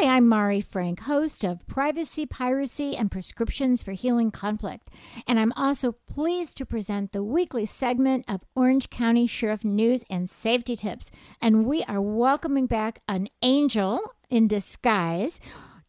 Hi, I'm Mari Frank, host of Privacy, Piracy, and Prescriptions for Healing Conflict. And I'm also pleased to present the weekly segment of Orange County Sheriff News and Safety Tips. And we are welcoming back an angel in disguise,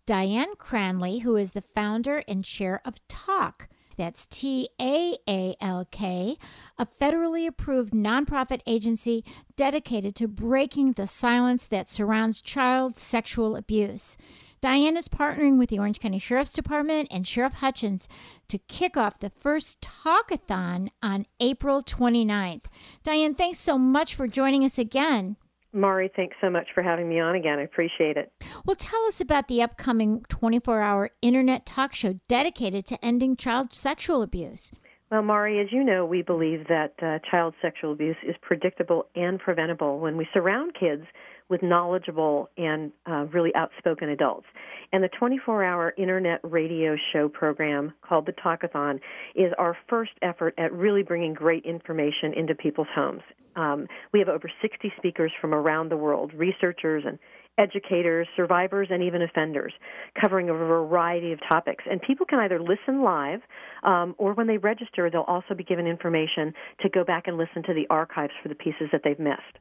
Diane Cranley, who is the founder and chair of TAALK. That's T A A L K, a federally approved nonprofit agency dedicated to breaking the silence that surrounds child sexual abuse. Diane is partnering with the Orange County Sheriff's Department and Sheriff Hutchens to kick off the first talkathon on April 29th. Diane, thanks so much for joining us again. Mari, thanks so much for having me on again. I appreciate it. Well, tell us about the upcoming 24 hour internet talk show dedicated to ending child sexual abuse. Well, Mari, as you know, we believe that uh, child sexual abuse is predictable and preventable when we surround kids with knowledgeable and uh, really outspoken adults. And the 24 hour internet radio show program called the Talkathon is our first effort at really bringing great information into people's homes. Um, we have over 60 speakers from around the world, researchers and educators, survivors, and even offenders, covering a variety of topics. And people can either listen live um, or when they register, they'll also be given information to go back and listen to the archives for the pieces that they've missed.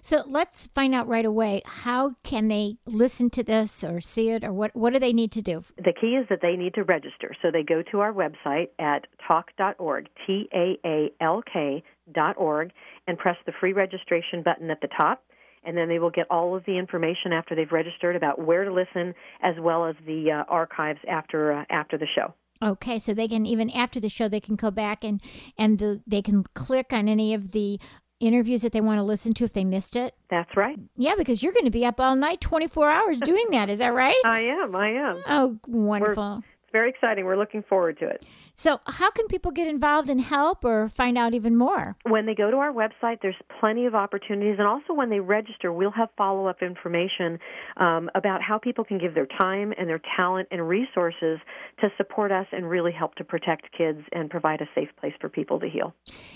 So let's find out right away how can they listen to this or see it or what, what do they need to do? The key is that they need to register. So they go to our website at taalk.org, T A A L K dot org, and press the free registration button at the top and then they will get all of the information after they've registered about where to listen, as well as the uh, archives after uh, after the show. Okay, so they can even after the show they can go back and and the, they can click on any of the interviews that they want to listen to if they missed it. That's right. Yeah, because you're going to be up all night, 24 hours doing that. Is that right? I am. I am. Oh, wonderful. We're, very exciting. We're looking forward to it. So, how can people get involved and help or find out even more? When they go to our website, there's plenty of opportunities. And also, when they register, we'll have follow up information um, about how people can give their time and their talent and resources to support us and really help to protect kids and provide a safe place for people to heal.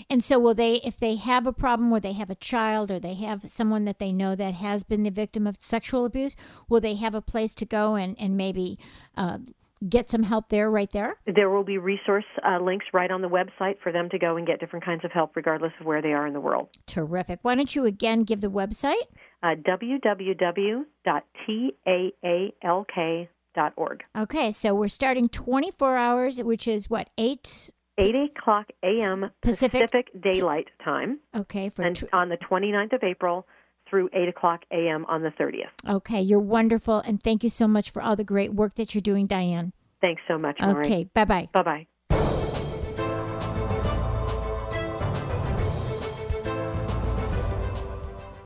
And so, will they, if they have a problem where they have a child or they have someone that they know that has been the victim of sexual abuse, will they have a place to go and, and maybe uh, get some help there right there? There will be resource uh, links right on the website for them to go and get different kinds of help regardless of where they are in the world. Terrific. Why don't you again give the website? Uh, www.taalk.org. Okay, so we're starting 24 hours, which is what, 8? 8 o'clock a.m. Pacific, Pacific Daylight Time. Okay, for and on the 29th of April through 8 o'clock a.m. on the 30th. Okay, you're wonderful. And thank you so much for all the great work that you're doing, Diane. Thanks so much, Mari. Okay, bye bye. Bye bye.